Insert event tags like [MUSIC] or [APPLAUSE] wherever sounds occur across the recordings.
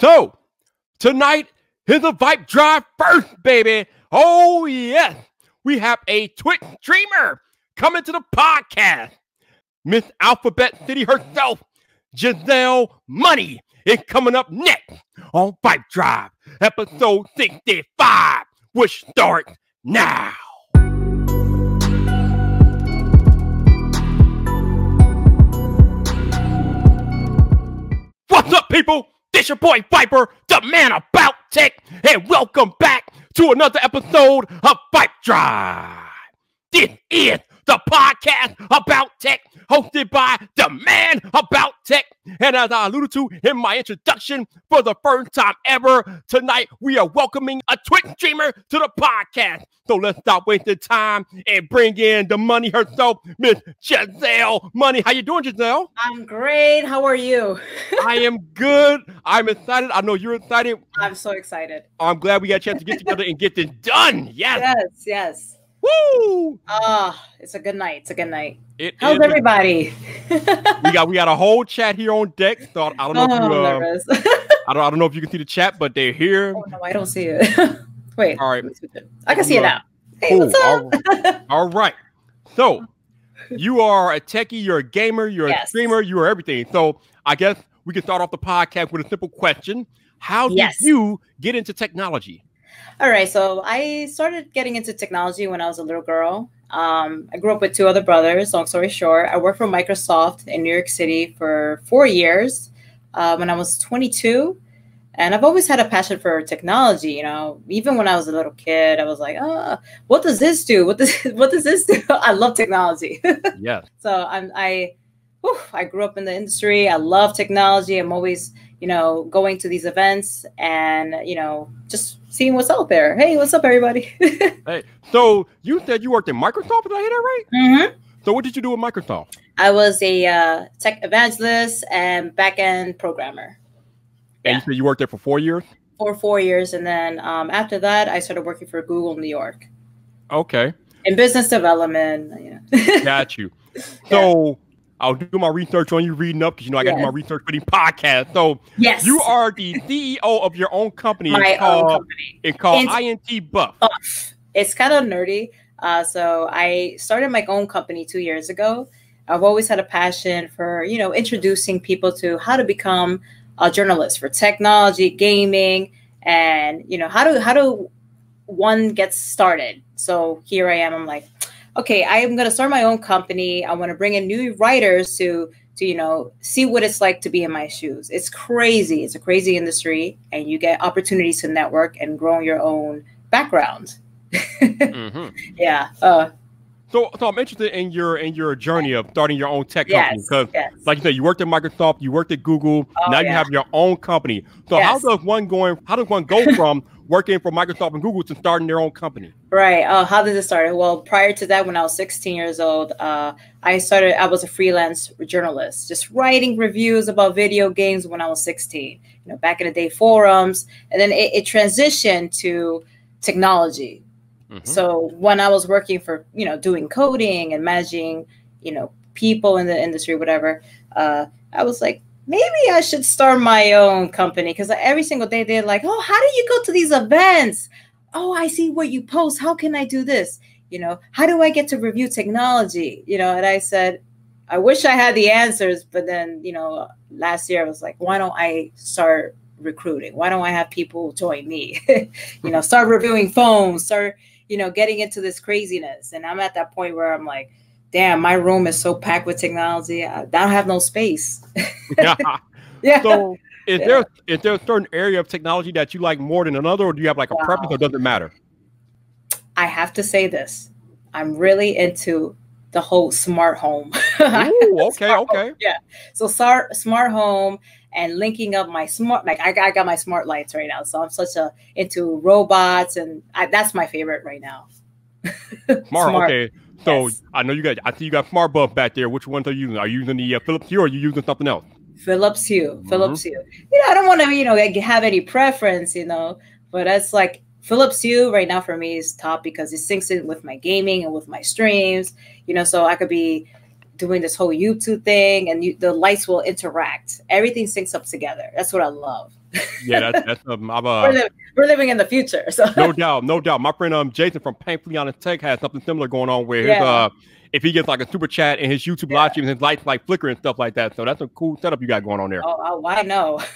So, tonight is a VypDrive first, baby. Oh, yes. We have a Twitch streamer coming to the podcast. Miss Alphabet City herself, Gizelle Money, is coming up next on VypDrive, episode 65, which starts now. What's up, people? This your boy Viper, the man about tech, and welcome back to another episode of Vibe Drive. This is the podcast about tech, hosted by the man about tech. And as I alluded to in my introduction, for the first time ever, tonight we are welcoming a Twitch streamer to the podcast. So let's stop wasting time and bring in the money herself, Miss Gizelle Money. How you doing, Gizelle? I'm great. How are you? [LAUGHS] I am good. I'm excited. I know you're excited. I'm so excited. I'm glad we got a chance to get together and get this done. Yes. Yes, yes. Woo! Ah, it's a good night. It's a good night. It How's is- everybody? [LAUGHS] we got we got a whole chat here on deck. So I don't know oh, if you uh. [LAUGHS] I don't I don't know if you can see the chat, but they're here. oh no, I don't see it. [LAUGHS] Wait. All right. let me switch it. I can see it now. Hey, Cool. what's up? All All right. So you are a techie, you're a gamer, you're a streamer, you are everything. So I guess we can start off the podcast with a simple question. How did Yes. you get into technology? All right, so I started getting into technology when I was a little girl. Um, I grew up with two other brothers. Long story short, I worked for Microsoft in New York City for four years uh, when I was 22. And I've always had a passion for technology. You know, even when I was a little kid, I was like, "Ah, what does this do? What does [LAUGHS] what does this do?" [LAUGHS] I love technology. [LAUGHS] yeah. so I'm I, whew, I grew up in the industry. I love technology. I'm always you know going to these events and you know just seeing what's out there. Hey, what's up, everybody? [LAUGHS] Hey, so you said you worked at Microsoft, did I hear that right? Mm-hmm. So what did you do with Microsoft? I was a uh, tech evangelist and back-end programmer And Yeah. you said you worked there for four years? for four years, and then um, after that, I started working for Google New York Okay. in business development. Yeah. [LAUGHS] Got you. So I'll do my research on you reading up because you know I got to do my research for the podcast. So yes, you are the CEO of your own company. my It's own called, company. it's called It's- INT Buff. Buff. It's kind of nerdy. Uh, so I started my own company two years ago. I've always had a passion for you know introducing people to how to become a journalist for technology, gaming, and you know how to how to one get started. So here I am. I'm like, okay, I am going to start my own company. I want to bring in new writers to to you know see what it's like to be in my shoes. It's crazy. It's a crazy industry, and you get opportunities to network and grow your own background. [LAUGHS] Mhm. Yeah. Uh, So, so I'm interested in your in your journey of starting your own tech company because, yes. like you said, you worked at Microsoft, you worked at Google, Oh, now you have your own company. So, how does one going? How does one go [LAUGHS] from working for Microsoft and Google to starting their own company? Right. Uh, how did it start? Well, prior to that, when I was 16 years old, uh, I started. I was a freelance journalist, just writing reviews about video games when I was 16. You know, back in the day, forums, and then it, it transitioned to technology. Mhm. So when I was working for, you know, doing coding and managing, you know, people in the industry, whatever, uh, I was like, maybe I should start my own company because every single day they're like, oh, how do you go to these events? Oh, I see what you post. How can I do this? You know, how do I get to review technology? You know, and I said, I wish I had the answers, but then, you know, last year I was like, why don't I start recruiting? Why don't I have people join me? [LAUGHS] you know, start reviewing phones, start, you know, getting into this craziness. And I'm at that point where I'm like, damn, my room is so packed with technology. I, don't have no space. [LAUGHS] yeah. [LAUGHS] yeah. So, is Yeah. there is there a certain area of technology that you like more than another, or do you have like a preference, or does it matter? I have to say this. I'm really into the whole smart home. [LAUGHS] Ooh, okay, Smart home, okay. Yeah. So smart smart home and linking up my smart like I, got- I got my smart lights right now. So I'm such a into robots and I, that's my favorite right now. [LAUGHS] Smart. Okay. So Yes. I know you got. I see you got smart buff back there. Which ones are you using? Are you using the uh, Philips Hue or are you using something else? Philips Hue. Mm-hmm. Philips Hue. You know, I don't want to, you know, have any preference, you know, but that's like Philips Hue right now for me is top because it syncs in with my gaming and with my streams, you know, so I could be doing this whole YouTube thing and you, the lights will interact. Everything syncs up together. That's what I love. Yeah, that's that's um, I'm, [LAUGHS] we're, uh, li- we're living in the future. So no doubt, no doubt. My friend um Jason from Honest Tech has something similar going on where his uh if he gets like a super chat and his YouTube Yeah. live stream, his lights like flicker and stuff like that. So that's a cool setup you got going on there. oh, oh, I know. [LAUGHS]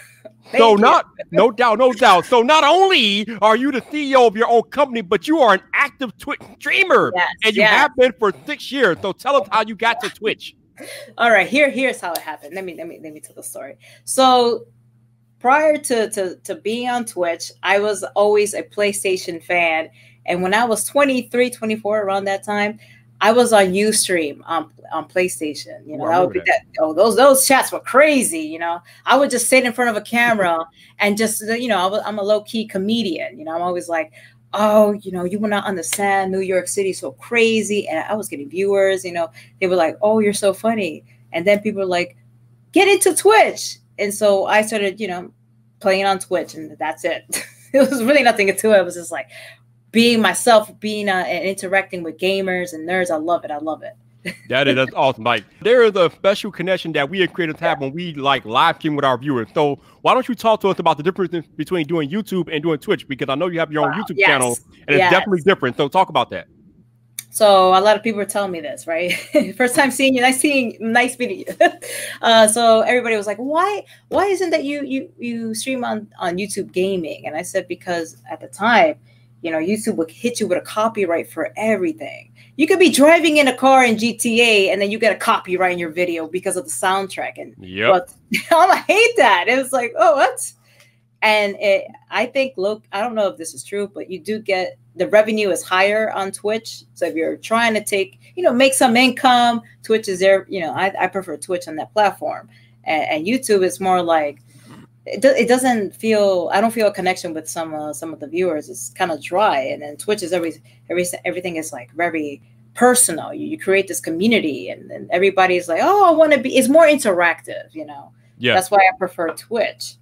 So you. not no doubt, no doubt. So not only are you the CEO of your own company, but you are an active Twitch streamer, Yes, and you yes. have been for six years. So tell us how you got to Twitch. All right, here here's how it happened. Let me let me let me tell the story. So prior to to to being on Twitch, I was always a PlayStation fan, and when I was 23, 24 around that time, I was on Ustream on on PlayStation. You know, that would be that. Oh, those those chats were crazy. You know, I would just sit in front of a camera [LAUGHS] and just you know, I was, I'm a low key comedian. You know, I'm always like. Oh, you know, you will not understand New York City so crazy. And I was getting viewers, you know, they were like, "Oh, you're so funny," and then people were like, "Get into Twitch," and so I started, you know, playing on Twitch, and that's it. [LAUGHS] it was really nothing to it. It was just like being myself, being uh, and interacting with gamers and nerds. I love it. I love it. [LAUGHS] That is awesome. Like there is a special connection that we as creators have when we like live stream with our viewers. So why don't you talk to us about the difference between doing YouTube and doing Twitch? Because I know you have your own Wow, YouTube yes, channel, and it's definitely different. So talk about that. So a lot of people are telling me this, right? [LAUGHS] First time seeing you, nice seeing nice video. [LAUGHS] uh, so everybody was like, "Why? Why isn't that you you you stream on on YouTube Gaming?" And I said because at the time, you know, YouTube would hit you with a copyright for everything. You could be driving in a car in GTA, and then you get a copyright in your video because of the soundtrack. And yeah, [LAUGHS] oh, but I hate that. It was like, oh, what? And it, I think, look, I don't know if this is true, but you do get the revenue is higher on Twitch. So if you're trying to take, you know, make some income, Twitch is there. You know, I, I prefer Twitch on that platform, and, and YouTube is more like it, do, it doesn't feel. I don't feel a connection with some uh, some of the viewers. It's kind of dry, and then Twitch is every every everything is like very personal. You, you create this community, and, and everybody's like, oh, I want to be. It's more interactive, you know. Yeah. That's why I prefer Twitch.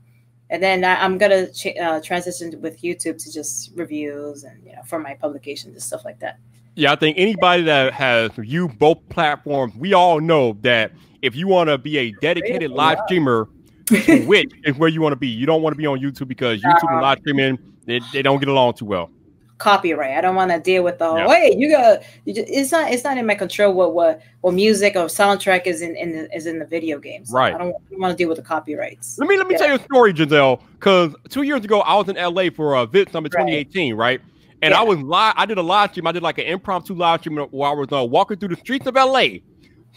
And then I, I'm gonna ch- uh, transition with YouTube to just reviews and you know for my publications and stuff like that. Yeah, I think anybody that has you both platforms, we all know that if you want to be a dedicated live streamer, Twitch [LAUGHS] is where you want to be. You don't want to be on YouTube because YouTube and live streaming they, they don't get along too well. Copyright. I don't want to deal with the whole. Yeah. Hey, you got. You just, it's not. It's not in my control. What what what music or soundtrack is in, in the, is in the video games. Right. I don't, want to deal with the copyrights. Let me let me Yeah. tell you a story, Gizelle. Because two years ago, I was in LA for a VidSummit Right. 2018, right? And Yeah. I was live. I did a live stream. I did like an impromptu live stream where I was uh, walking through the streets of LA.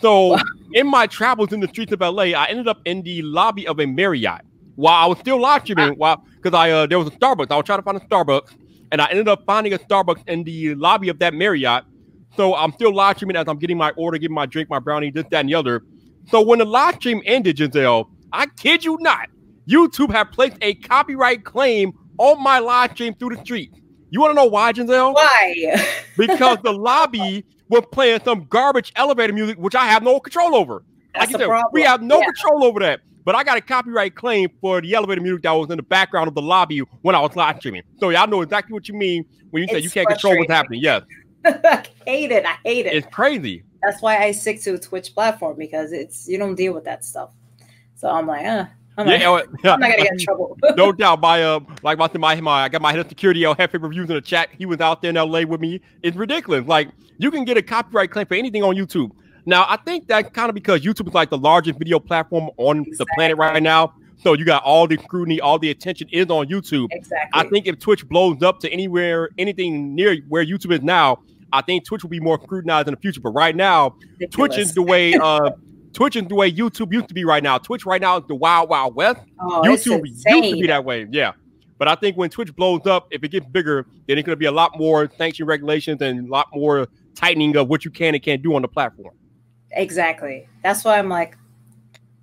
So in my travels in the streets of LA, I ended up in the lobby of a Marriott while I was still live streaming. While because I uh, there was a Starbucks, I was trying to find a Starbucks, and I ended up finding a Starbucks in the lobby of that Marriott. So I'm still live streaming as I'm getting my order, getting my drink, my brownie, this, that, and the other. So when the live stream ended, Gizelle, I kid you not, YouTube had placed a copyright claim on my live stream through the street. You want to know why, Gizelle? Why? Because the [LAUGHS] lobby was playing some garbage elevator music, which I have no control over. That's like you said, we have no Yeah. control over that. But I got a copyright claim for the elevator music that was in the background of the lobby when I was live streaming. So y'all know exactly what you mean when you say you can't control what's happening. Yes, [LAUGHS] I hate it. I hate it. it's crazy. That's why I stick to a Twitch platform because it's you don't deal with that stuff. So I'm like, uh, I'm, Yeah, not, yeah, [LAUGHS] I'm not gonna get in trouble. [LAUGHS] no doubt. My uh, like my my, my I got my head of security, El Jefe reviews in the chat. He was out there in LA with me. It's ridiculous. Like you can get a copyright claim for anything on YouTube. Now I think that kind of because YouTube is like the largest video platform on the planet right now. So you got all the scrutiny, all the attention is on YouTube. exactly. I think if Twitch blows up to anywhere, anything near where YouTube is now, I think Twitch will be more scrutinized in the future. But right now, Twitch is the way uh Twitch is the way YouTube used to be right now. Twitch right now is the wild, wild west. oh, YouTube used to be that way, yeah. But I think when Twitch blows up, if it gets bigger, then it's going to be a lot more sanction regulations and a lot more tightening of what you can and can't do on the platform. Exactly. That's why I'm like,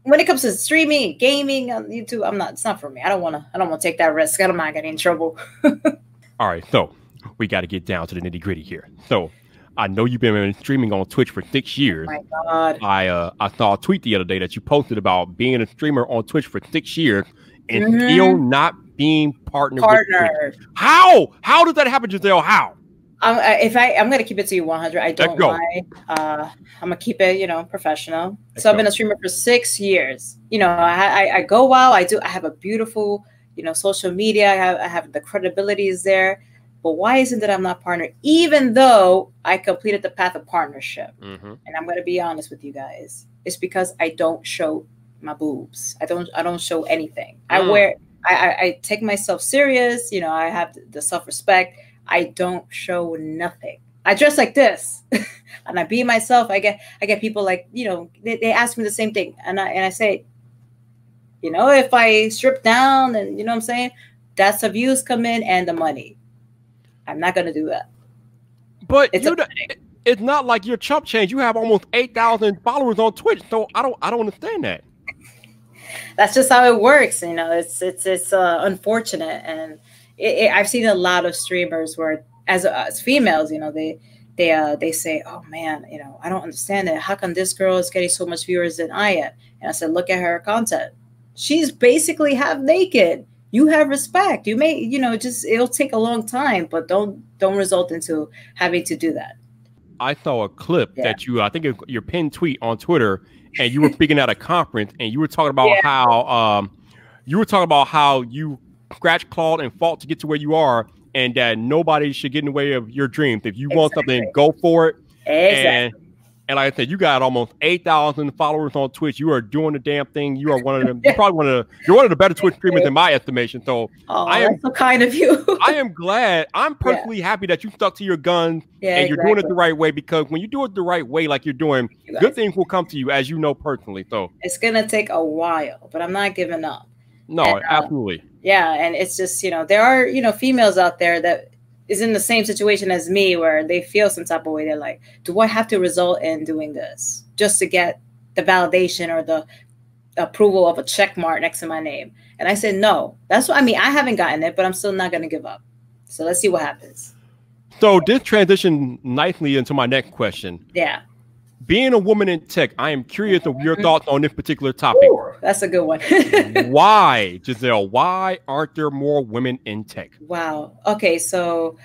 when it comes to streaming, and gaming on YouTube, I'm not. It's not for me. I don't want to. I don't want to take that risk. I don't mind getting in trouble. [LAUGHS] All right, so we got to get down to the nitty gritty here. So I know you've been streaming on Twitch for six years. My God. I uh, I saw a tweet the other day that you posted about being a streamer on Twitch for six years and Mhm. still not being partnered. with Partner. How? How does that happen, Gizelle? How? I'm, if I, I'm gonna keep it to you 100. I don't go. lie. Uh, I'm gonna keep it, you know, professional. So I've go. been a streamer for six years. You know, I, I, I go wild. I do. I have a beautiful you know, social media. I have, I have the credibility is there. But why isn't that I'm not partnered? Even though I completed the path of partnership, Mm-hmm. and I'm going to be honest with you guys, it's because I don't show my boobs. I don't. I don't show anything. I Mm. wear. I, I, I take myself serious. You know, I have the self respect. I don't show nothing. I dress like this, [LAUGHS] and I be myself. I get I get people like you know they, they ask me the same thing, and I and I say, you know, if I strip down and you know what I'm saying, that's the views come in and the money. I'm not gonna do that. But It's you a know, it's not like you're chump change. You have almost eight thousand followers on Twitch, so I don't I don't understand that. that's just how it works. You know, it's it's it's uh, unfortunate, and it, it, I've seen a lot of streamers where, as as females, you know, they they uh they say, "Oh man, you know, I don't understand it. How come this girl is getting so much viewers than I am?" And I said, "Look at her content. She's basically half naked. You have respect. You may, you know, just it'll take a long time, but don't don't result into having to do that." I saw a clip Yeah. that you, I think your pinned tweet on Twitter, and you were speaking at a conference, and you were talking about [LAUGHS] Yeah. how, um, you were talking about how you scratch, clawed, and fought to get to where you are, and that nobody should get in the way of your dreams. If you want something, go for it. Exactly. And and like I said, you got almost eight thousand followers on Twitch. You are doing the damn thing. You are one of them. You're probably one of the. You're one of the better Twitch streamers in my estimation. So oh, I am- so kind of you. [LAUGHS] I am glad. I'm personally happy that you stuck to your guns yeah, and you're doing it the right way because when you do it the right way, like you're doing, You good things will come to you, as you know personally. So It's gonna take a while, but I'm not giving up. no, And, uh, absolutely. Yeah, and it's just you know there are you know females out there that is in the same situation as me where they feel some type of way. They're like, do I have to result in doing this just to get the validation or the approval of a check mark next to my name? And I said no. That's what I mean. I haven't gotten it, but I'm still not gonna give up. So let's see what happens. So this transition nicely into my next question. Yeah, Being a woman in tech, I am curious of your thoughts on this particular topic. Ooh, that's a good one. [LAUGHS] why, Gizelle? Why aren't there more women in tech? Wow. Okay, so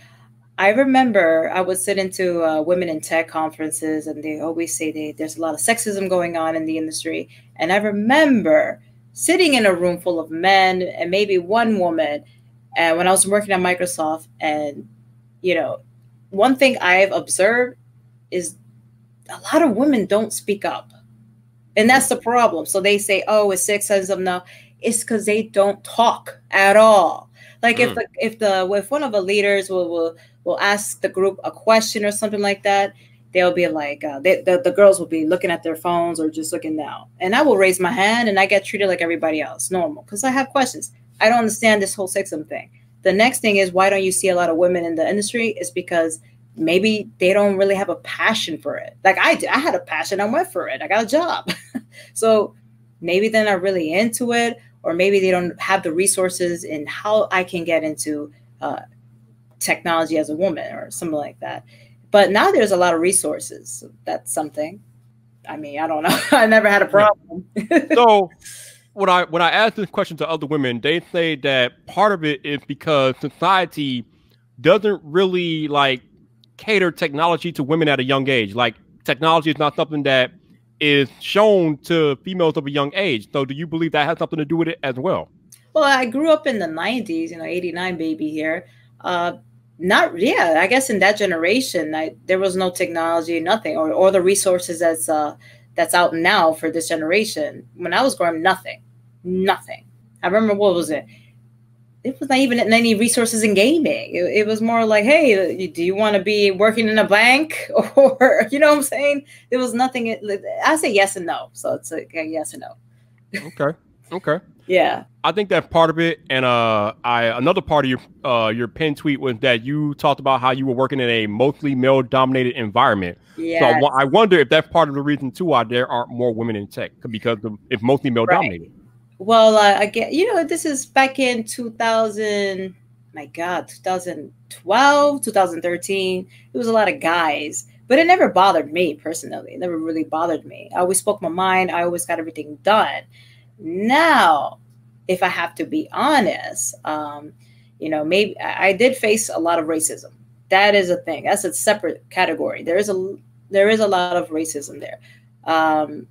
I remember I would sit into uh, women in tech conferences, and they always say they, there's a lot of sexism going on in the industry. And I remember sitting in a room full of men and maybe one woman, and when I was working at Microsoft, and you know, one thing I've observed is a lot of women don't speak up, and that's the problem. So they say, "Oh, it's sexism." No, it's because they don't talk at all. Like if Mm. the if the if one of the leaders will will will ask the group a question or something like that, they'll be like uh, they, the the girls will be looking at their phones or just looking down, and I will raise my hand and I get treated like everybody else, normal, because I have questions. I don't understand this whole sexism thing. The next thing is why don't you see a lot of women in the industry? Is because maybe they don't really have a passion for it. Like I did, I had a passion, I went for it, I got a job. [LAUGHS] so maybe they're not really into it, or maybe they don't have the resources in how I can get into uh, technology as a woman or something like that. But now there's a lot of resources. So that's something. I mean, I don't know. [LAUGHS] I never had a problem. [LAUGHS] so when I when I ask this question to other women, they say that part of it is because society doesn't really like cater technology to women at a young age. Like technology is not something that is shown to females of a young age. So do you believe that has something to do with it as well? Well, I grew up in the 90s, you know, 89 baby here. Uh, not, yeah, I guess in that generation, I, there was no technology, nothing, or, or the resources that's uh, that's out now for this generation. When I was growing, nothing, nothing. I remember what was it? It was not even in any resources in gaming. It, it was more like, hey, do you want to be working in a bank, [LAUGHS] or you know what I'm saying? There was nothing. I say yes and no, so it's like a yes and no. Okay. Okay. [LAUGHS] Yeah. I think that's part of it, and uh, I another part of your uh your pin tweet was that you talked about how you were working in a mostly male dominated environment. Yeah. So I, I wonder if that's part of the reason too why there aren't more women in tech because of, if mostly male Right. Well, uh, again, you know, this is back in 2000. My God, 2012, 2013. It was a lot of guys, but it never bothered me personally. It never really bothered me. I always spoke my mind. I always got everything done. Now, if I have to be honest, um, you know, maybe I I did face a lot of racism. That is a thing. That's a separate category. There is a there is a lot of racism there. Um,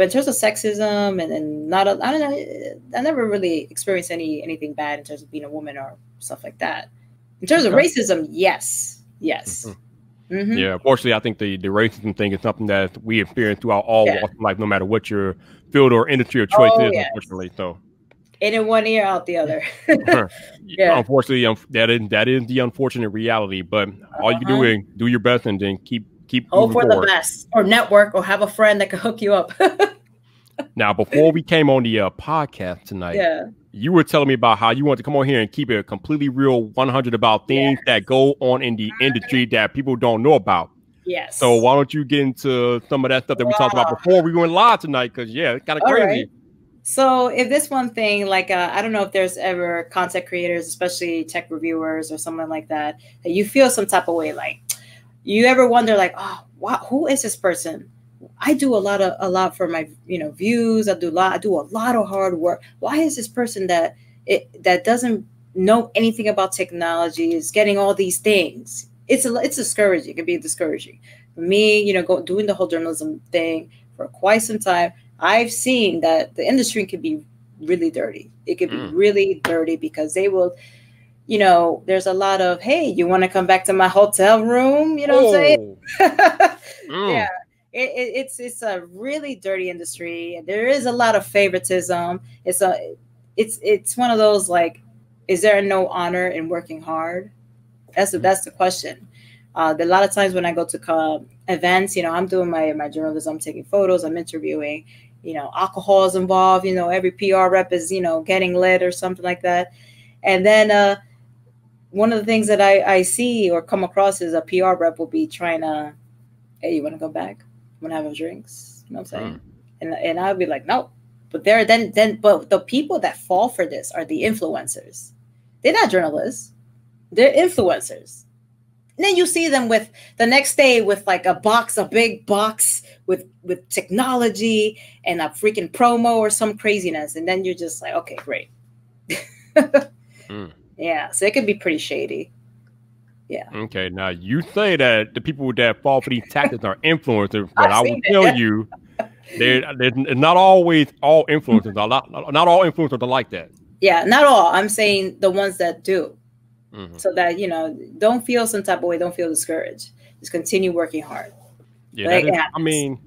but in terms of sexism and, and not, a, I don't know, I never really experienced any anything bad in terms of being a woman or stuff like that. In terms of racism, yes, yes. Mm-hmm. Mm-hmm. Yeah, unfortunately, I think the, the racism thing is something that we experience throughout all yeah. walks of life, no matter what your field or industry or choice oh, is. Yes. Unfortunately, so in in one ear, out the other. [LAUGHS] [LAUGHS] yeah. Unfortunately, um, that is that is the unfortunate reality. But uh-huh. all you do uh-huh. is do your best and then keep keep hope for forward. the best, or network, or have a friend that can hook you up. [LAUGHS] now, before we came on the uh, podcast tonight, yeah. you were telling me about how you want to come on here and keep it completely real, one hundred about things yes. that go on in the industry that people don't know about. Yes. So why don't you get into some of that stuff that we talked about before we went live tonight? Because yeah, it's kind of crazy. Right. So if this one thing, like uh, I don't know if there's ever content creators, especially tech reviewers or someone like that, that you feel some type of way, like you ever wonder, like, oh, wow, who is this person? I do a lot of a lot for my you know views. I do a lot. I do a lot of hard work. Why is this person that it that doesn't know anything about technology is getting all these things? It's a, it's discouraging. It can be discouraging for me. You know, go doing the whole journalism thing for quite some time. I've seen that the industry can be really dirty. It can be mm. really dirty because they will, you know, there's a lot of, hey, you want to come back to my hotel room? You know oh. what I'm saying? Oh. [LAUGHS] mm. Yeah. It, it, it's it's a really dirty industry. There is a lot of favoritism. It's a it's it's one of those like, is there no honor in working hard? That's the, that's the question. Uh, a lot of times when I go to uh, events, you know, I'm doing my my journalism, I'm taking photos, I'm interviewing, you know, alcohol is involved, you know, every PR rep is, you know, getting lit or something like that. And then uh, one of the things that I, I see or come across is a PR rep will be trying to, hey, you want to go back? Want to have a drinks? You know what I'm saying? Mm. And, and I'll be like, no. But there, then, then, but the people that fall for this are the influencers. They're not journalists. They're influencers and then you see them with the next day with like a box, a big box with with technology and a freaking promo or some craziness. And then you're just like, okay, great. [LAUGHS] mm. Yeah. So it could be pretty shady. Yeah. Okay. Now you say that the people that fall for these tactics are influencers, but I will it, tell you, [LAUGHS] they're, they're not always all influencers. are not, not all influencers are like that. Yeah, not all. I'm saying the ones that do. Mm-hmm. So that you know, don't feel some type of way, don't feel discouraged. Just continue working hard. Yeah, is, I mean,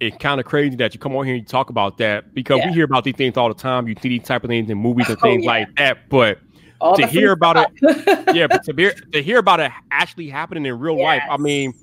it's kind of crazy that you come on here and you talk about that because yeah. we hear about these things all the time. You see these type of things in movies and [LAUGHS] oh, things yeah. like that, but all to hear about it, [LAUGHS] yeah, but to hear to hear about it actually happening in real yes. life, I mean,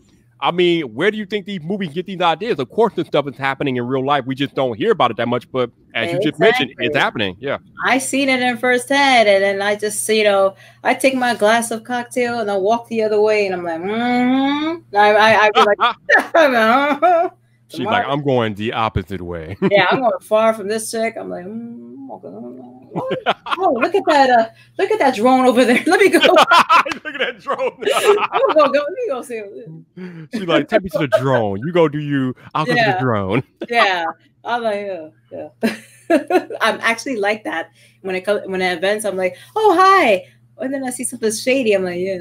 I mean, where do you think these movies get these ideas? Of course, this stuff is happening in real life. We just don't hear about it that much. But as exactly. you just mentioned, it's happening. Yeah, I seen it in firsthand, and then I just, you know, I take my glass of cocktail and I walk the other way, and I'm like, mm-hmm. I, I, I be like, [LAUGHS] [LAUGHS] she's like, I'm going the opposite way. yeah, I'm going far from this chick. I'm like, mm, okay oh, look at that! Uh, look at that drone over there. [LAUGHS] Let me go. [LAUGHS] look at that drone. [LAUGHS] I'm gonna go. Let me go see. It. She's like, take me to the drone. You go do you. I'll go yeah. to the drone. yeah, I'm like, yeah, yeah. I'm actually like that when it comes when it events. I'm like, oh hi, and then I see something shady. I'm like, yeah,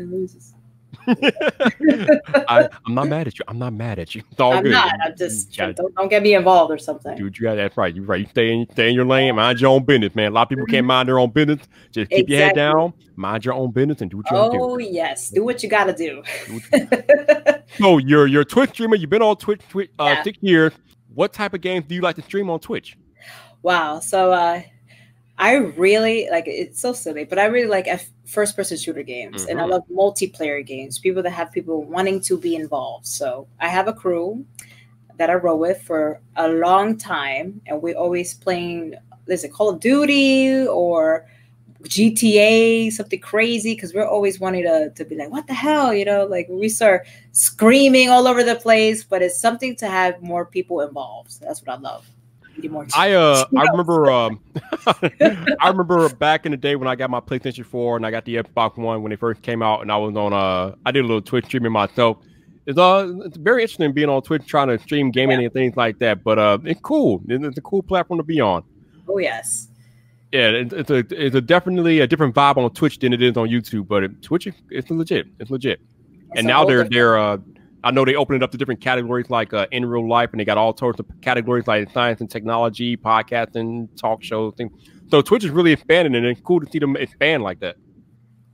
I, am not mad at you. I'm not mad at you. [LAUGHS] It's all I'm good. not. I'm just don't, don't get me involved or something. Dude, you got that's right. You right. You stay in stay in your lane. Mind your own business, man. A lot of people can't mind their own business. Just keep exactly. your head down. Mind your own business and do what you oh, do. Oh yes, do what you got to do. [LAUGHS] so you're you're a Twitch streamer. You've been on Twitch, Twitch uh, yeah. six years. What type of games do you like to stream on Twitch? Wow. So uh, I really like it's so silly, but I really like first person shooter games mm-hmm. and I mm-hmm. love multiplayer games, people that have people wanting to be involved. So I have a crew that I roll with for a long time, and we're always playing is it Call of Duty or GTA, something crazy, because we're always wanting to, to be like, what the hell? You know, like we start screaming all over the place, but it's something to have more people involved. So that's what I love. I uh I remember [LAUGHS] um [LAUGHS] I remember back in the day when I got my PlayStation 4 and I got the Xbox One when it first came out and I was on uh I did a little Twitch streaming myself. It's uh it's very interesting being on Twitch trying to stream gaming yeah. and things like that. But uh it's cool. It's a cool platform to be on. Oh yes. Yeah, it's a it's a definitely a different vibe on Twitch than it is on YouTube, but it, Twitch it's legit. It's legit. It's and now they're they're uh I know they opened it up to different categories like uh, in real life, and they got all sorts of categories like science and technology, podcasting, talk shows, things. So Twitch is really expanding, and it's cool to see them expand like that.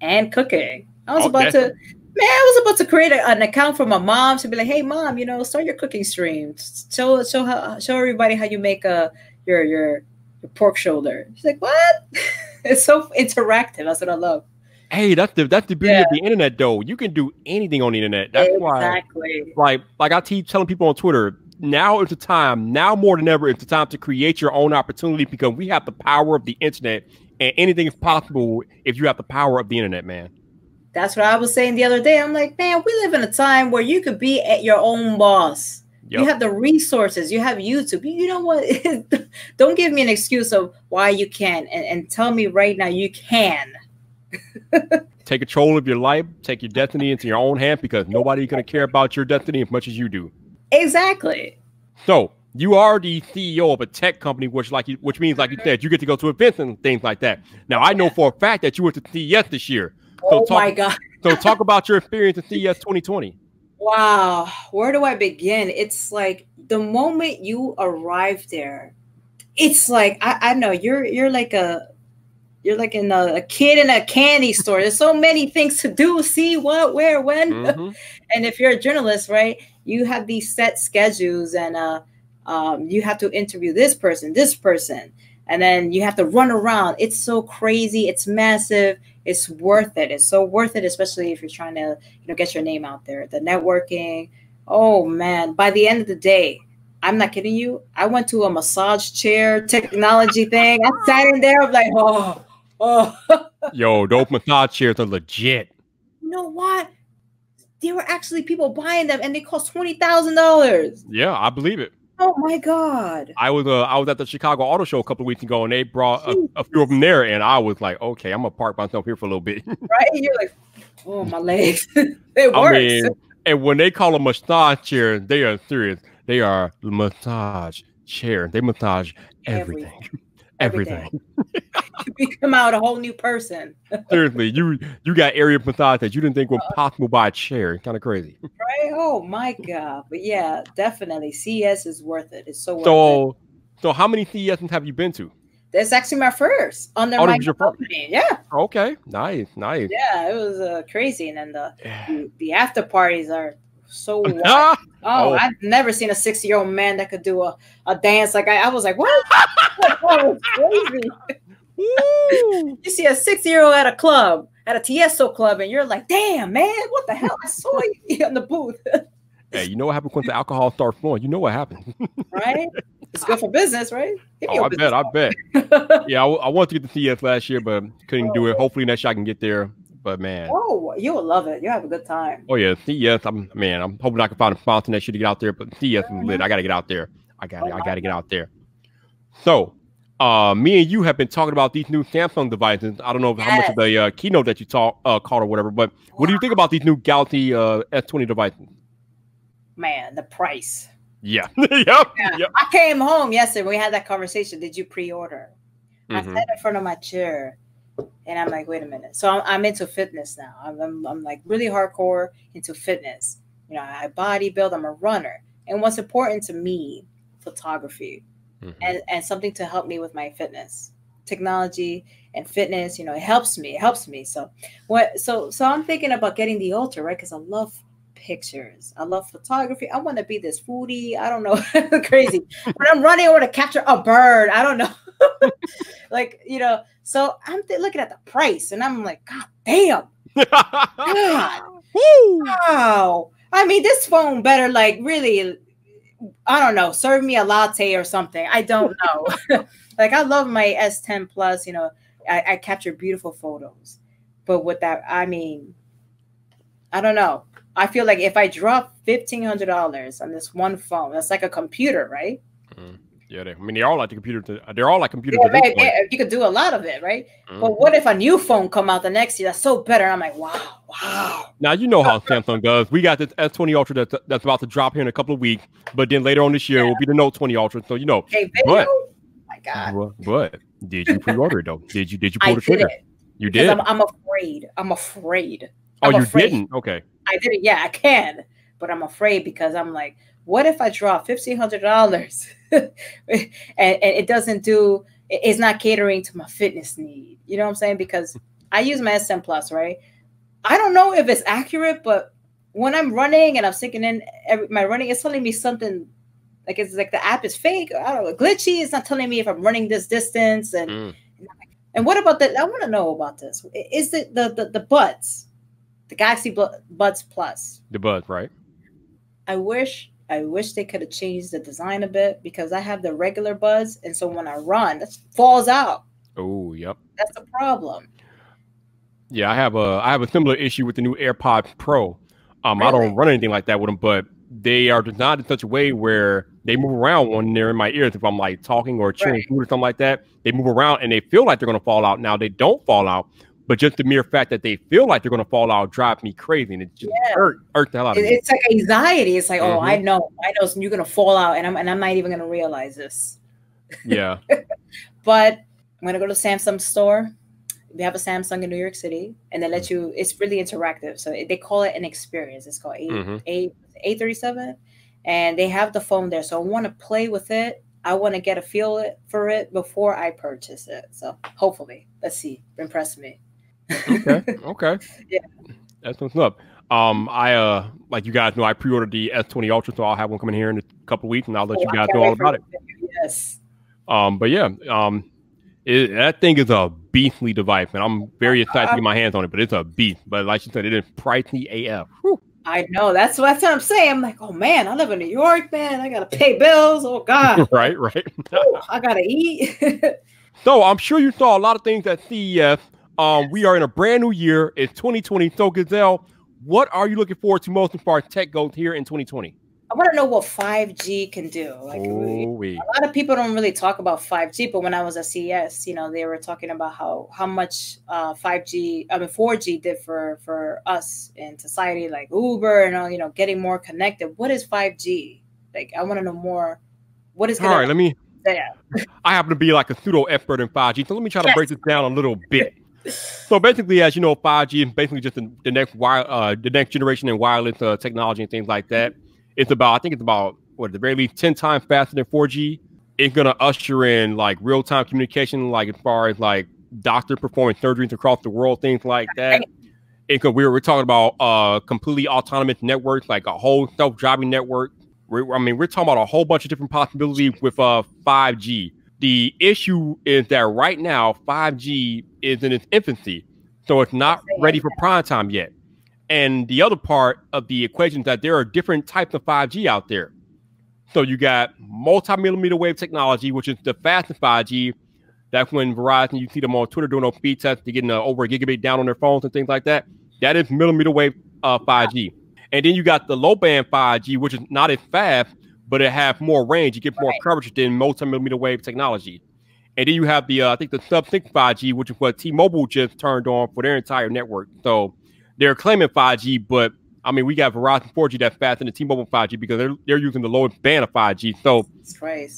And cooking. I was Oh, about to, man, I was about to create a- an account for my mom to be like, hey, mom, you know, start your cooking stream. Show show how, show everybody how you make a your your your pork shoulder. She's like, what? [LAUGHS] it's so interactive. That's what I love. Hey, that's the that's the beauty Yeah. of the internet, though. You can do anything on the internet. That's why, exactly. like, like I keep telling people on Twitter. Now is the time. Now more than ever, it's the time to create your own opportunity because we have the power of the internet, and anything is possible if you have the power of the internet, man. That's what I was saying the other day. I'm like, man, we live in a time where you could be at your own boss. You have the resources. You have YouTube. You know what? [LAUGHS] Don't give me an excuse of why you can't, and, and tell me right now you can. Take control of your life. Take your destiny into your own hand because nobody's gonna care about your destiny as much as you do. Exactly. So you are the CEO of a tech company, which like you, which means like you said, you get to go to events and things like that. Now I know for a fact that you went to CES this year. So oh talk, my god. So talk about your experience at CES 2020. Wow. Where do I begin? It's like the moment you arrive there, it's like I, I know you're you're like a you're like in a, a kid in a candy store. There's so many things to do, see what, where, when. Mhm. [LAUGHS] and if you're a journalist, right, you have these set schedules, and uh, um, you have to interview this person, this person, and then you have to run around. It's so crazy. It's massive. It's worth it. It's so worth it, especially if you're trying to, you know, get your name out there. The networking. Oh man! By the end of the day, I'm not kidding you. I went to a massage chair technology thing. I sat in there. I'm like, oh, oh. [LAUGHS] Yo, those massage chairs are legit. you know what? There were actually people buying them, and they cost twenty thousand dollars. Yeah, I believe it. Oh my god! I was uh, I was at the Chicago Auto Show a couple of weeks ago, and they brought a, a few of them there, and I was like, okay, I'm gonna park myself here for a little bit. [LAUGHS] Right? You're like, oh my legs. [LAUGHS] it I works. mean, and when they call a massage chair, they are serious. They are massage chair. They massage everything. Everything. You [LAUGHS] become [LAUGHS] out a whole new person, [LAUGHS] Seriously, you you got area of massage that you didn't think were possible by a chair. Kind of crazy. right? Oh my god! But yeah, definitely, CES is worth it. It's so worth it. So, so how many CESs have you been to? That's actually my first under Oh, that my was your first? company. Yeah, Okay, nice, nice. yeah, it was uh, crazy, and then the, the the after parties are so. [LAUGHS] Ah, Oh, Oh. I've never seen a 60 year old man that could do a, a dance like I, I was like, what? [LAUGHS] that was crazy. [LAUGHS] You see a 60 year old at a club, at a Tiesto club, and you're like, damn, man, what the hell? I saw you in the booth, hey, you know what happens when the alcohol starts flowing? You know what happens. right? It's good for business, right? Oh, I bet, I bet. Yeah, I, I wanted to get to CES last year, but couldn't do it. Hopefully next year I can get there. But man, oh, you will love it. You have a good time. oh yeah, CES. I'm man. I'm hoping I can find a sponsor next year to get out there. But CES is lit. I got to get out there. I got to I got to get out there. So, uh, me and you have been talking about these new Samsung devices. I don't know how much of the uh, keynote that you talk uh, caught or whatever, but what do you think about these new Galaxy uh, S20 devices? Man, the price. Yeah, [LAUGHS] yep, Yeah. yep. I came home yesterday. We had that conversation. Did you pre order? I sat in front of my chair and I'm like, wait a minute. So I'm, I'm into fitness now. I'm, I'm, I'm like really hardcore into fitness. You know, I bodybuild, I'm a runner. And what's important to me, photography Mhm. and, and something to help me with my fitness. Technology and fitness, you know, it helps me. It helps me. So what so so I'm thinking about getting the Ultra, right? Because I love pictures. I love photography. I want to be this foodie. I don't know, [LAUGHS] crazy. when I'm running, I want to capture a bird. I don't know. [LAUGHS] like, you know, so I'm th- looking at the price and I'm like, God damn. God. [LAUGHS] Wow. I mean, this phone better like really, I don't know, serve me a latte or something. I don't [LAUGHS] know. [LAUGHS] like I love my S10 Plus, you know, I, I capture beautiful photos. But with that, I mean, I don't know. I feel like if I drop fifteen hundred dollars on this one phone, that's like a computer, right? Mm. Yeah, they, I mean, they're all like the computer. To, they're all like computer. Yeah, right, yeah, you could do a lot of it, right? Mhm. But what if a new phone come out the next year that's so better? I'm like, wow, wow. Now you know how Samsung does. We got this S20 Ultra that's, that's about to drop here in a couple of weeks, but then later on this year will be the Note 20 Ultra. So you know, video. But- my God. but, but did you pre-order it though? Did you did you I pull the trigger? it. You did. I'm, I'm afraid. I'm afraid. oh, I'm you afraid. didn't. Okay. I did it. Yeah, I can. but I'm afraid because I'm like, what if I draw fifteen hundred dollars [LAUGHS] [LAUGHS] and, and it doesn't do? It's not catering to my fitness need. You know what I'm saying? Because I use my S10 Plus, right? I don't know if it's accurate, but when I'm running and I'm sinking in every, my running, it's telling me something like it's like the app is fake. I don't know, glitchy. It's not telling me if I'm running this distance. And mm. and what about that? I want to know about this. Is it the the, the buds, the Galaxy Buds Plus? The buds, right? I wish I wish they could have changed the design a bit because I have the regular buds, and so when I run, that falls out. Oh, yep. That's a problem. Yeah, I have a I have a similar issue with the new AirPod Pro. Um, really? I don't run anything like that with them, but they are designed in such a way where they move around when they're in my ears. If I'm like talking or chewing right. food or something like that, they move around and they feel like they're going to fall out. Now they don't fall out, but just the mere fact that they feel like they're going to fall out drives me crazy, and it just yeah. hurt, hurt the hell out of me. It's like anxiety. It's like, mm-hmm. oh, I mm-hmm. know, I know, you're going to fall out, and I'm and I'm not even going to realize this. Yeah. [LAUGHS] but I'm going to go to Samsung store we have a Samsung in New York City, and they let mm. you. It's really interactive, so they call it an experience. It's called A mm-hmm. A A thirty seven, and they have the phone there. So I want to play with it. I want to get a feel for it before I purchase it. So hopefully, let's see, impress me. Okay. [LAUGHS] Okay. yeah. That's what's up. Um, I uh, like you guys know, I pre-ordered the S20 Ultra, so I'll have one coming here in a couple weeks, and I'll let oh, you guys know all about it. Yes. Um, but yeah, um, it, that thing is a beastly device, and I'm very excited to get my hands on it, but it's a beast. But like you said, it is pricey AF. Whew. I know. That's what, that's what I'm saying. I'm like, oh man, I live in New York, man. I gotta pay bills. Oh God. [LAUGHS] right, right. Ooh, I gotta eat. [LAUGHS] so I'm sure you saw a lot of things at CES. Um, we are in a brand new year. It's 2020. So Gizelle, what are you looking forward to most as far as tech goes here in 2020? I want to know what 5G can do. Like a lot of people don't really talk about 5G, but when I was at CES, you know, they were talking about how how much uh, 5G, I mean 4G did for for us in society, like Uber and all, you know, getting more connected. What is 5G? Like, I want to know more. What is? All right, let me. Yeah. [LAUGHS] I happen to be like a pseudo expert in 5G, so let me try to yes. break this down a little bit. So basically, as you know, 5G is basically just the, the next wire, uh, the next generation in wireless uh, technology and things like that. It's about, I think it's about what at the very least 10 times faster than 4G. It's gonna usher in like real time communication, like as far as like doctor performing surgeries across the world, things like that. It could, we're, we're talking about uh completely autonomous networks, like a whole self driving network. We're, I mean, we're talking about a whole bunch of different possibilities with uh 5G. The issue is that right now 5G is in its infancy, so it's not ready for prime time yet. And the other part of the equation is that there are different types of 5G out there. So you got multi-millimeter wave technology, which is the fastest 5G. That's when Verizon, you see them on Twitter doing those speed tests, they're getting uh, over a gigabit down on their phones and things like that. That is millimeter wave uh, 5G. And then you got the low band 5G, which is not as fast, but it has more range. You get more right. coverage than multi-millimeter wave technology. And then you have the, uh, I think the sub 5G, which is what T-Mobile just turned on for their entire network. So they're claiming 5G, but I mean, we got Verizon 4G that's faster than the T-Mobile 5G because they're they're using the lowest band of 5G. So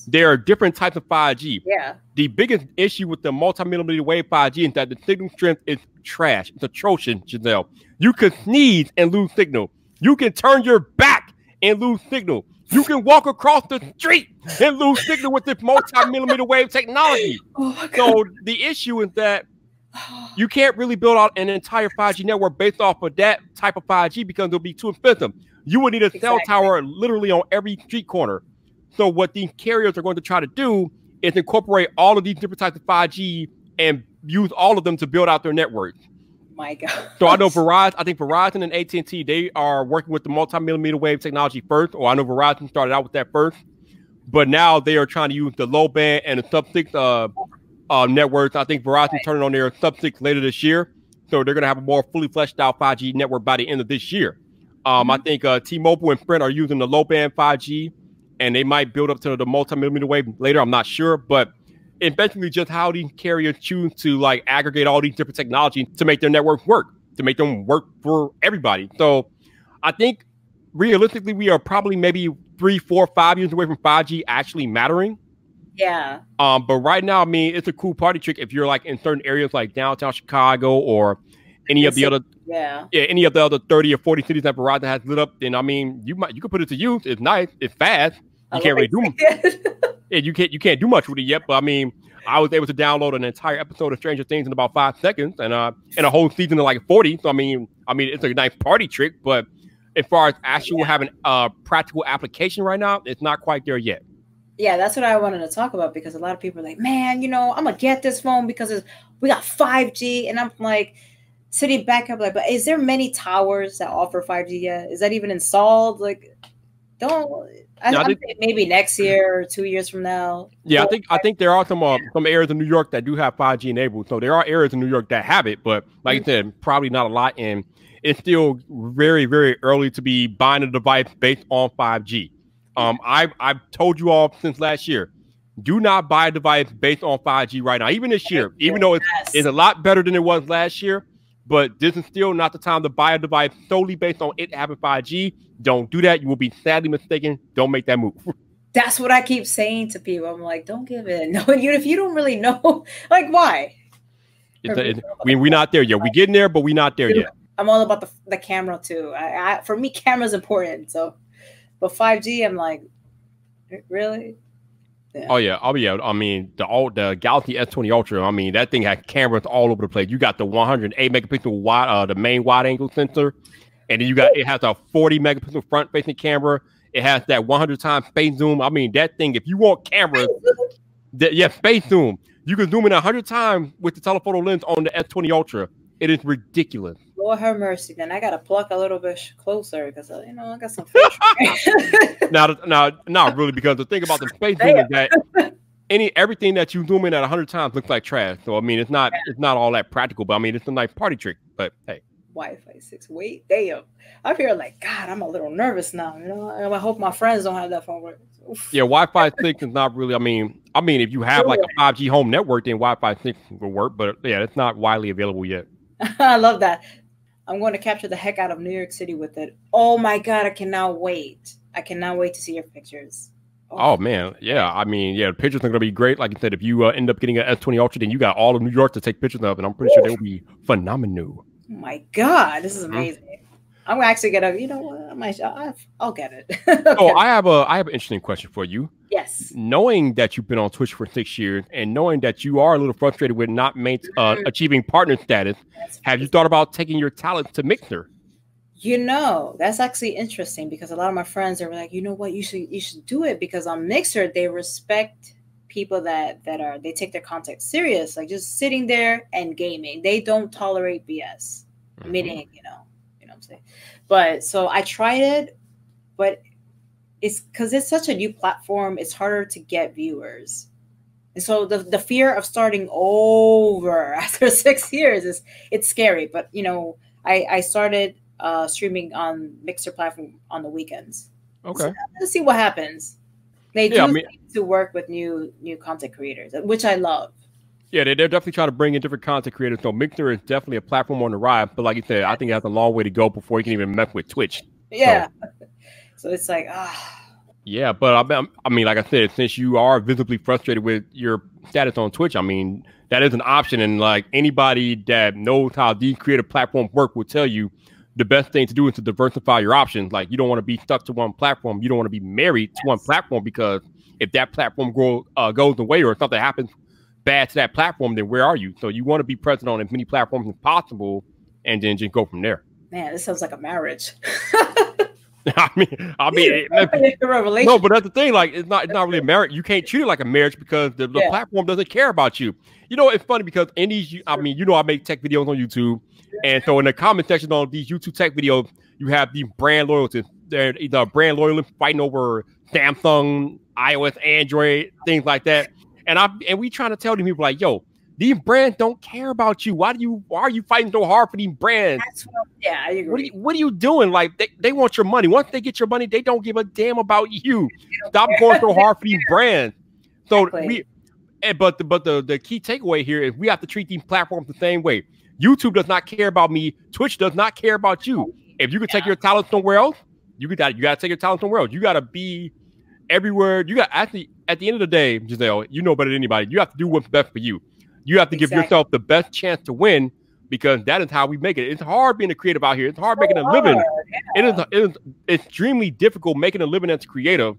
there are different types of 5G. Yeah. The biggest issue with the multi-millimeter wave 5G is that the signal strength is trash. It's atrocious, Gizelle. You can sneeze and lose signal. You can turn your back and lose signal. You can walk across the street and lose signal with this multi-millimeter wave technology. [LAUGHS] Oh so the issue is that [SIGHS] you can't really build out an entire 5G network based off of that type of 5G because it'll be too expensive. You would need a exactly. cell tower literally on every street corner. So what these carriers are going to try to do is incorporate all of these different types of 5G and use all of them to build out their network. My God. So I know Verizon, I think Verizon and AT&T, they are working with the multi-millimeter wave technology first, or I know Verizon started out with that first, but now they are trying to use the low band and the sub-6 uh, uh, networks. I think Verizon right. turning on their sub six later this year, so they're going to have a more fully fleshed out 5G network by the end of this year. Um, mm-hmm. I think uh, T-Mobile and Sprint are using the low band 5G, and they might build up to the multi-millimeter wave later. I'm not sure, but it's basically just how these carriers choose to like aggregate all these different technologies to make their network work, to make them work for everybody. So I think realistically, we are probably maybe three, four, five years away from 5G actually mattering. Yeah. Um, but right now, I mean, it's a cool party trick if you're like in certain areas like downtown Chicago or any of the other Yeah. yeah, any of the other 30 or 40 cities that Verizon has lit up, then I mean, you might you could put it to use. It's nice, it's fast. You can't really do [LAUGHS] yeah, you can't you can't do much with it yet, but I mean, I was able to download an entire episode of Stranger Things in about five seconds, and uh, and a whole season of like 40. So I mean, I mean, it's a nice party trick, but as far as actual having a practical application right now, it's not quite there yet. yeah, that's what I wanted to talk about because a lot of people are like, man, you know, I'm gonna get this phone because it's, we got 5G, and I'm like sitting back up like, but is there many towers that offer 5G yet? Is that even installed? Like, don't. I, Yeah, I think- maybe next year or two years from now. Yeah, I think I think there are some uh, some areas in New York that do have 5G enabled. So there are areas in New York that have it, but like I said, probably not a lot. And it's still very very early to be buying a device based on 5G. Um, I I've told you all since last year, do not buy a device based on 5G right now. Even this year, [LAUGHS] even though it's, yes. it's a lot better than it was last year, but this is still not the time to buy a device solely based on it having 5G. Don't do that. You will be sadly mistaken. Don't make that move. [LAUGHS] That's what I keep saying to people. I'm like, don't give in. [LAUGHS] No, you if you don't really know, [LAUGHS] like why? It's a, it, we we're not there yet. We getting there, but we're not there yet. I'm all about the the camera too. I, I for me, camera's important. So, but 5G, I'm like, really? Oh yeah, oh yeah. I mean, the all the Galaxy S20 Ultra. I mean, that thing had cameras all over the place. You got the 108 megapixel wide, uh, the main wide angle sensor, and then you got it has a 40 megapixel front facing camera. It has that 100 times face zoom. I mean, that thing. If you want cameras, that yeah, face zoom. You can zoom in 100 times with the telephoto lens on the S20 Ultra. It is ridiculous. Lord have mercy. Then I gotta pluck a little bit closer because uh, you know I got some fish. [LAUGHS] [LAUGHS] Now, now, not really, because the thing about the space zoom is that [LAUGHS] any everything that you zoom in at 100 times looks like trash. So I mean, it's not it's not all that practical. But I mean, it's a nice party trick. But hey, Wi-Fi six. Wait, damn. I'm here like God. I'm a little nervous now. You know, I hope my friends don't have that phone. Oof. yeah, Wi-Fi six is not really. I mean, I mean, if you have like a 5G home network, then Wi-Fi six will work. But yeah, it's not widely available yet. [LAUGHS] I love that. I'm going to capture the heck out of New York City with it. Oh my God, I cannot wait. I cannot wait to see your pictures. Oh man, yeah. I mean, yeah, the pictures are gonna be great. Like I said, if you uh, end up getting an S20 Ultra, then you got all of New York to take pictures of, and I'm pretty sure they will be phenomenal. Oh my God, this is Mhm. amazing. I'm actually gonna, you know what? I might, I'll, I'll get it. [LAUGHS] Oh, I have a I have an interesting question for you. yes. knowing that you've been on Twitch for six years and knowing that you are a little frustrated with not main, uh, achieving partner status, have you thought about taking your talents to Mixer? You know, that's actually interesting because a lot of my friends are like, you know what, you should you should do it because on Mixer they respect people that that are they take their content serious, like just sitting there and gaming. They don't tolerate BS. Mm-hmm. Meaning, you know, you know what I'm saying. But so I tried it, but it's because it's such a new platform, it's harder to get viewers. And so the, the fear of starting over [LAUGHS] after six years is it's scary. But you know, I, I started uh, streaming on Mixer platform on the weekends. Okay. Let's see what happens. They do Yeah, I mean- to work with new new content creators, which I love. Yeah, they, they're definitely trying to bring in different content creators. So Mixer is definitely a platform on the rise. But like you said, I think it has a long way to go before you can even mess with Twitch. Yeah. [LAUGHS] So it's like ah. Yeah, but I, I mean, like I said, since you are visibly frustrated with your status on Twitch, I mean, that is an option. And like anybody that knows how these creative platforms work will tell you the best thing to do is to diversify your options. Like you don't want to be stuck to one platform. You don't want to be married to one platform because if that platform grow, uh, goes away or something happens bad to that platform, then where are you? So you want to be present on as many platforms as possible and then just go from there. Man, this sounds like a marriage. [LAUGHS] [LAUGHS] I mean, I mean, it- Revelation. no, but that's the thing. Like, it's not it's not really a [LAUGHS] marriage. You can't treat it like a marriage because the, the Yeah. platform doesn't care about you. You know, it's funny because in these, I mean, you know, I make tech videos on YouTube, and so in the comment section on these YouTube tech videos, you have these brand loyalties. They're the brand loyalists fighting over Samsung, iOS, Android, things like that. And I and we trying to tell these people like, yo, these brands don't care about you. Why do you? Why are you fighting so hard for these brands? What, yeah, I agree. What are you, what are you doing? Like they, they want your money. Once they get your money, they don't give a damn about you. Stop going so hard for these brands. So Exactly. we, and, but the, but the the key takeaway here is we have to treat these platforms the same way. YouTube does not care about me. Twitch does not care about you. If you could take your talent somewhere else, you got you got to take your talent somewhere else. You got to be everywhere. You got actually at the end of the day, Gizelle, you know better than anybody. You have to do what's best for you. You have to give yourself the best chance to win because that is how we make it. It's hard being a creative out here. It's hard making a living. It is it is extremely difficult making a living as a creative.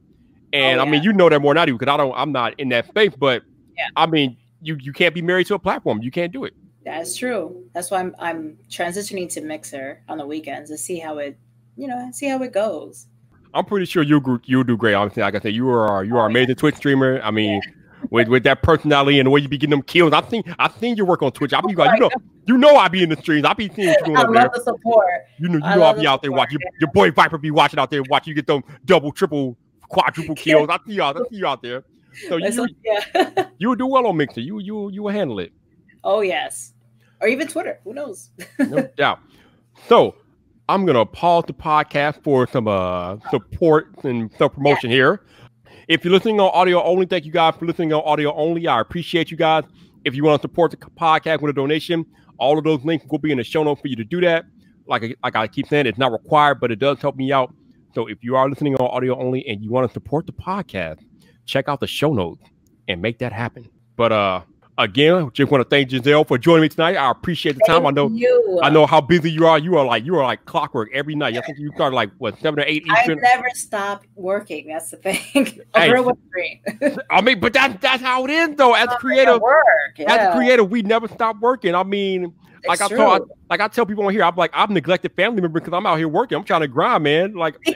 And Oh, I mean, you know that more than I do because I don't. I'm not in that space. But Yeah. I mean, you you can't be married to a platform. You can't do it. That's true. That's why I'm I'm transitioning to Mixer on the weekends to see how it, you know, see how it goes. I'm pretty sure you'll gr- you'll do great. Honestly, like I said, you are you are Oh, amazing Twitch streamer. I mean, with with that personality and the way you be getting them kills, I think I think you work on Twitch. I be like, you know, you know, I be in the streams. I be seeing you [LAUGHS] doing I up there. love the support. You know, you I know, I'll be out there watching. Your, your boy Viper be watching out there, watching you get them double, triple, quadruple [LAUGHS] kills. I see y'all. I see you out there. So you yeah. [LAUGHS] you will do well on Mixer. You you you will handle it, oh yes. Or even Twitter. Who knows? [LAUGHS] no doubt. So I'm gonna pause the podcast for some uh support and self promotion here. If you're listening on audio only, thank you guys for listening on audio only. I appreciate you guys. If you want to support the podcast with a donation, all of those links will be in the show notes for you to do that. Like I- like I keep saying, it's not required, but it does help me out. So if you are listening on audio only and you want to support the podcast, check out the show notes and make that happen. But uh again, just want to thank Gizelle for joining me tonight. I appreciate the time. I know you. I know how busy you are. You are like you are like clockwork every night. I think you start like what seven or eight I never stop working. That's the thing. [LAUGHS] Hey. girl with a dream. I mean, but that's that's how it is though. As a work. as a creative, we never stop working. I mean, like It's I told, I, like I tell people on here, I'm like I'm neglected family member because I'm out here working. I'm trying to grind, man. Like hey,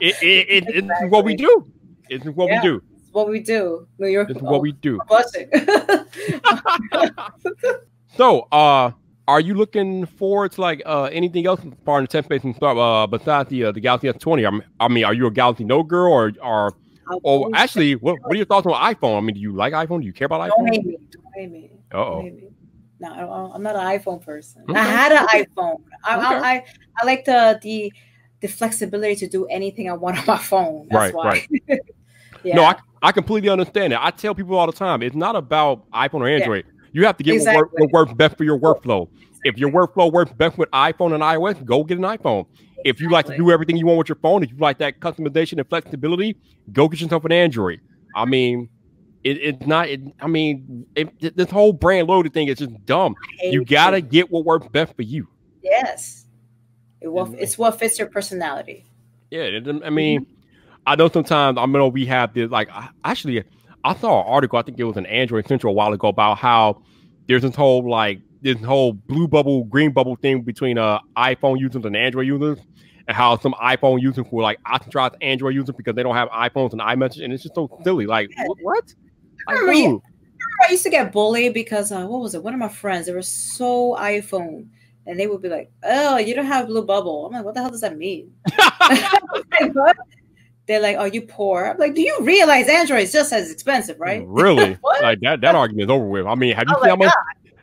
it, it, it, [LAUGHS] it's what we do. It's what Yeah. we do. What we do. New York. It's what we do. [LAUGHS] [LAUGHS] So, uh, are you looking forward to like uh anything else far in the tech space and stuff uh besides the uh, the Galaxy S20? I'm, mean, are you a Galaxy No girl or or or actually, what what are your thoughts on iPhone? I mean, do you like iPhone? Do you care about iPhone? don't hate me. Don't hate me. Uh oh. No, I I'm not an iPhone person. Okay. I had an iPhone. I, Okay. I, I I like the the the flexibility to do anything I want on my phone. That's Right, why. yeah. [LAUGHS] No, I, I completely understand that. I tell people all the time, it's not about iPhone or Android. You have to get what, Exactly. what works best for your workflow. If your workflow works best with iPhone and iOS, go get an iPhone. If you like to do everything you want with your phone, if you like that customization and flexibility, go get yourself an Android. I mean, it, it's not. It, I mean, it, this whole brand loaded thing is just dumb. You gotta it. get what works best for you. yes. It will, it's what fits your personality. Yeah, it, I mean, mm-hmm. I know sometimes I know we have this like actually I saw an article, I think it was an Android Central a while ago about how there's this whole like this whole blue bubble, green bubble thing between uh iPhone users and Android users, and how some iPhone users will like ostracize Android users because they don't have iPhones and iMessage, and it's just so silly. Like what? Like, remember you- I used to get bullied because uh, what was it? One of my friends, they were so iPhone, and they would be like, "Oh, you don't have blue bubble." I'm like, "What the hell does that mean?" [LAUGHS] Like? They're like, "Are you poor?" I'm like, "Do you realize Android is just as expensive, right?" [LAUGHS] Really? [LAUGHS] Like that that argument is over with. I mean, have you Oh seen how much?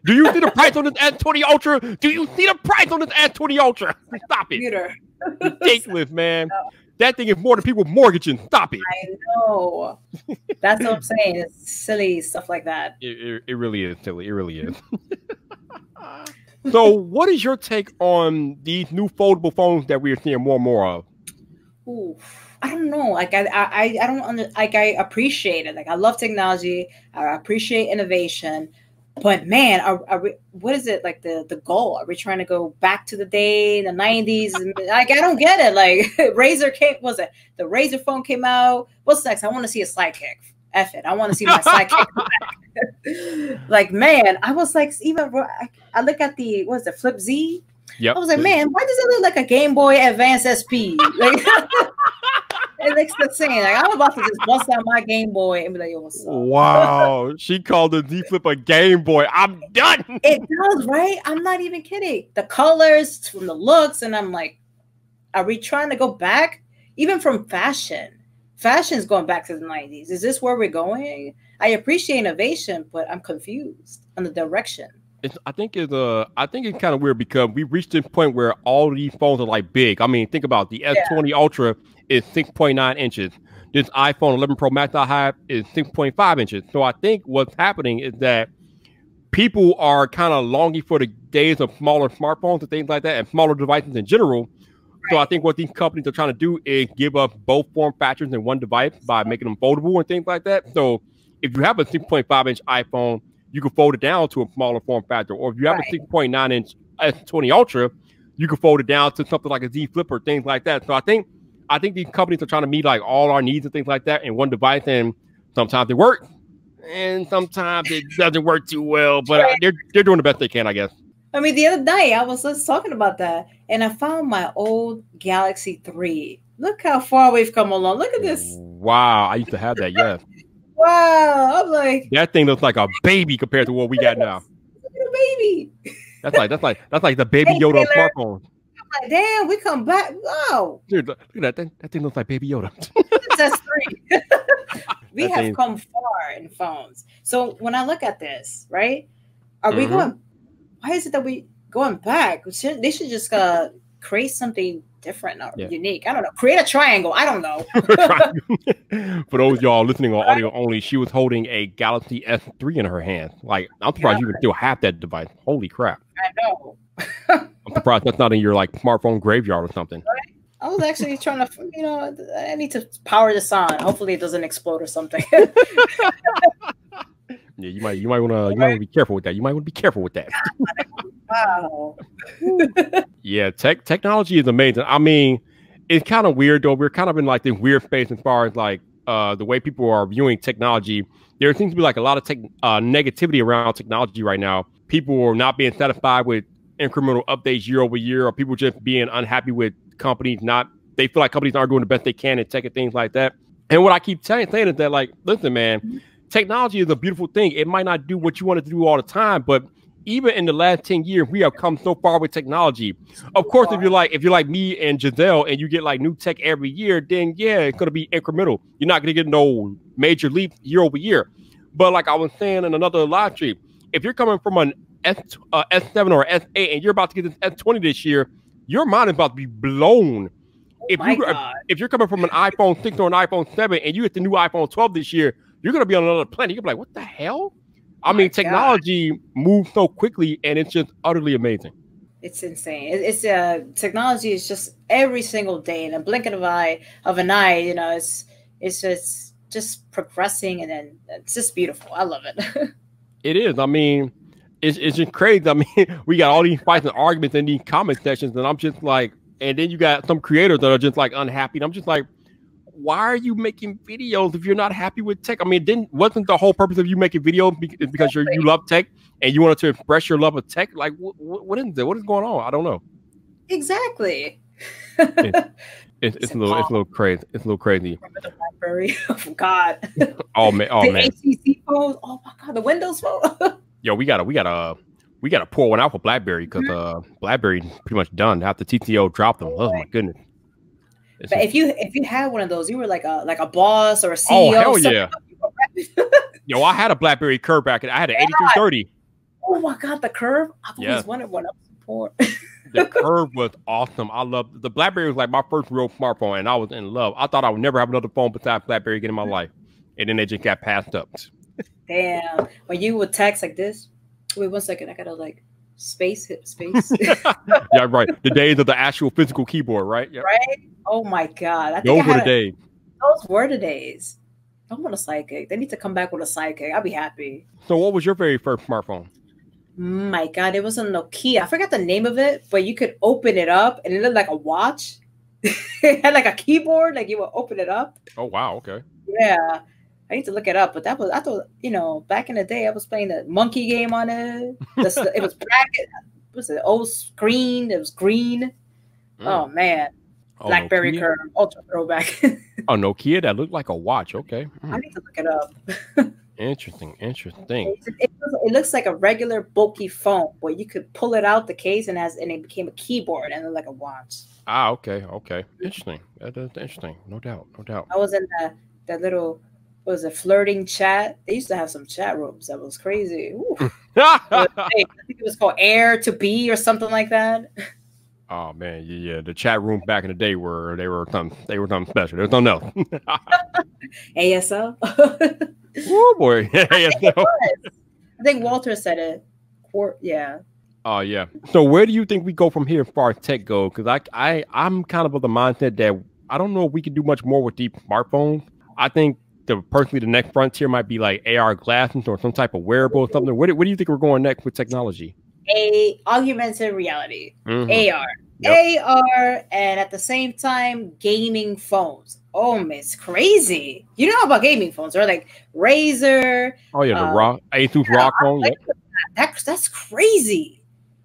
Do you see the price on this S20 Ultra? Do you see the price on this S20 Ultra? [LAUGHS] Stop it. Ridiculous, man. That thing is more than people mortgaging. Stop it. I know. That's what I'm saying. It's silly stuff like that. It, it, it really is silly. It really is. so, what is your take on these new foldable phones that we are seeing more and more of? Ooh, I don't know. Like I, I, I don't under, like. I appreciate it. Like I love technology. I appreciate innovation. But man, are, are we, what is it like the the goal? Are we trying to go back to the day in the nineties? Like I don't get it. Like [LAUGHS] Razr came, was it the Razr phone came out? What's next? I want to see a sidekick. F it. I want to see my sidekick. [LAUGHS] like man, I was like even I, I look at the what is it Flip Z? Yep. I was like, man, why does it look like a Game Boy Advance SP? Like, [LAUGHS] it looks the same. Like, I'm about to just bust out my Game Boy and be like, yo, what's up? Wow. she called the Z Flip a Game Boy. I'm done. It does, right? I'm not even kidding. The colors from the looks, and I'm like, are we trying to go back? Even from fashion. Fashion's going back to the 90s. Is this where we're going? I appreciate innovation, but I'm confused on the direction. It's, I think it's uh, I think it's kind of weird because we reached this point where all these phones are like big. I mean, think about it. the S20 Ultra is 6.9 inches. This iPhone 11 Pro Max I have is 6.5 inches. So I think what's happening is that people are kind of longing for the days of smaller smartphones and things like that, and smaller devices in general. So I think what these companies are trying to do is give up both form factors in one device by making them foldable and things like that. So if you have a 6.5 inch iPhone, you can fold it down to a smaller form factor. Or if you have Right. a 6.9 inch S20 Ultra, you can fold it down to something like a Z Flip or things like that. So I think I think these companies are trying to meet like all our needs and things like that in one device, and sometimes they work, and sometimes it doesn't work too well. But uh, they're they're doing the best they can, I guess. I mean, the other night I was just talking about that, and I found my old Galaxy 3. Look how far we've come along. Look at this. Wow, I used to have that. Yeah, Wow. I'm like, that thing looks like a baby compared to what we got now. look at the baby. That's like that's like that's like the baby Hey, Yoda Taylor. smartphones. I'm like, damn, we come back. Wow. Dude, look look at that thing. That thing looks like baby Yoda. That's three. [LAUGHS] [LAUGHS] we That have thing- come far in phones. So when I look at this, right? Are we Mhm. going? Why is it that we going back? Should- They should just uh, create something different or Yeah. unique. I don't know. Create a triangle. I don't know. [LAUGHS] [LAUGHS] For those y'all listening on audio only, she was holding a Galaxy S3 in her hand. Like, I'm surprised you even still have that device. Holy crap. I know. [LAUGHS] I'm surprised that's not in your like smartphone graveyard or something. I was actually trying to, you know, I need to power this on. Hopefully, it doesn't explode or something. Yeah, you might you might wanna you might wanna be careful with that. You might want to be careful with that. Wow. Yeah, tech technology is amazing. I mean, it's kind of weird though. We're kind of in like this weird space as far as like uh the way people are viewing technology. There seems to be like a lot of tech uh, negativity around technology right now. People are not being satisfied with incremental updates year over year, or people just being unhappy with companies not. They feel like companies aren't doing the best they can in tech and things like that. And what I keep saying is that like, listen, man, technology is a beautiful thing. It might not do what you want it to do all the time, but even in the last 10 years, we have come so far with technology. Of course, if you're like if you're like me and Gizelle and you get like new tech every year, then yeah, it's gonna be incremental. You're not gonna get no major leap year over year. But like I was saying in another live stream, if you're coming from an S uh, S7 or S8 and you're about to get this S20 this year, your mind is about to be blown. If Oh my you God. if you're coming from an iPhone 6 or an iPhone 7 and you get the new iPhone 12 this year, you're gonna be on another planet. You're gonna be like, what the hell? I mean, God. technology moves so quickly and it's just utterly amazing. It's insane. It- It's uh technology is just every single day in a blink of an eye of an eye. You know, it's it's just just progressing, and then it's just beautiful. I love it. [LAUGHS] It is. I mean, it's it's just crazy. I mean, [LAUGHS] we got all these fights and arguments in these comment sections, and I'm just like, and then you got some creators that are just like unhappy. And I'm just like, why are you making videos if you're not happy with tech? I mean, didn't wasn't the whole purpose of you making is because you're, you love tech and you wanted to express your love of tech? Like, wh- wh- what is it? What is going on? I don't know. exactly. [LAUGHS] It's, it's a little it's a little crazy. It's a little crazy. The? [LAUGHS] Oh God. [LAUGHS] Oh man, oh the man. ACC phone. Oh my God. The Windows phone. Yo, we gotta we gotta we gotta pour one out for BlackBerry because uh BlackBerry pretty much done after TCL dropped them. Oh my goodness. It's but just- if you if you had one of those, you were like a like a boss or a CEO. oh hell yeah. [LAUGHS] Yo, I had a BlackBerry curve back. in. I had an 8330. Oh my God, the curve. I've Yeah. always wanted one support. The [LAUGHS] curve was awesome. I love the BlackBerry was like my first real smartphone, and I was in love. I thought I would never have another phone besides BlackBerry again in my life, and then they just got passed up. Damn. When you would text like this, wait one second, I gotta like space hit space. [LAUGHS] yeah, right. The days of the actual physical keyboard, right? Yeah. right? Oh my god. I Those were the days. those were the days. I want a sidekick. They need to come back with a sidekick. I'll be happy. So, what was your very first smartphone? My god, it was a Nokia. I forgot the name of it, but you could open it up and it looked like a watch. [LAUGHS] it had like a keyboard, like you would open it up. Oh wow, okay. Yeah. I need to look it up, but that was I thought you know back in the day I was playing the monkey game on it. The, it was bracket. Was it old screen? It was green. Mm. Oh man, Oh, BlackBerry Nokia? curve, ultra throwback. [LAUGHS] Oh, Nokia that looked like a watch. Okay. Hmm. I need to look it up. [LAUGHS] Interesting. Interesting. It, it, it looks like a regular bulky phone, where you could pull it out the case and as and it became a keyboard and then like a watch. Ah, okay. Okay. Interesting. That, that's interesting. No doubt. No doubt. I was in the that little what was it flirting chat. They used to have some chat rooms that was crazy. [LAUGHS] I think it was called Air to Be or something like that. [LAUGHS] oh man, yeah, yeah. The chat rooms back in the day were they were something they were something special. There's something else. [LAUGHS] ASL. oh boy. yeah, so- I think Walter said it. Quar- yeah. Oh yeah. So where do you think we go from here as far as tech go? Because I I I'm kind of of the mindset that I don't know if we can do much more with these smartphones. I think the personally the next frontier might be like AR glasses or some type of wearable or something? What do, what do you think we're going next with technology? A augmented reality, Mhm. AR, Yep. AR, and at the same time, gaming phones. Oh, man, it's crazy. You know about gaming phones? They're like Razer. Oh yeah, the Uh, ROG Asus yeah, ROG phone. like that. That's that's crazy.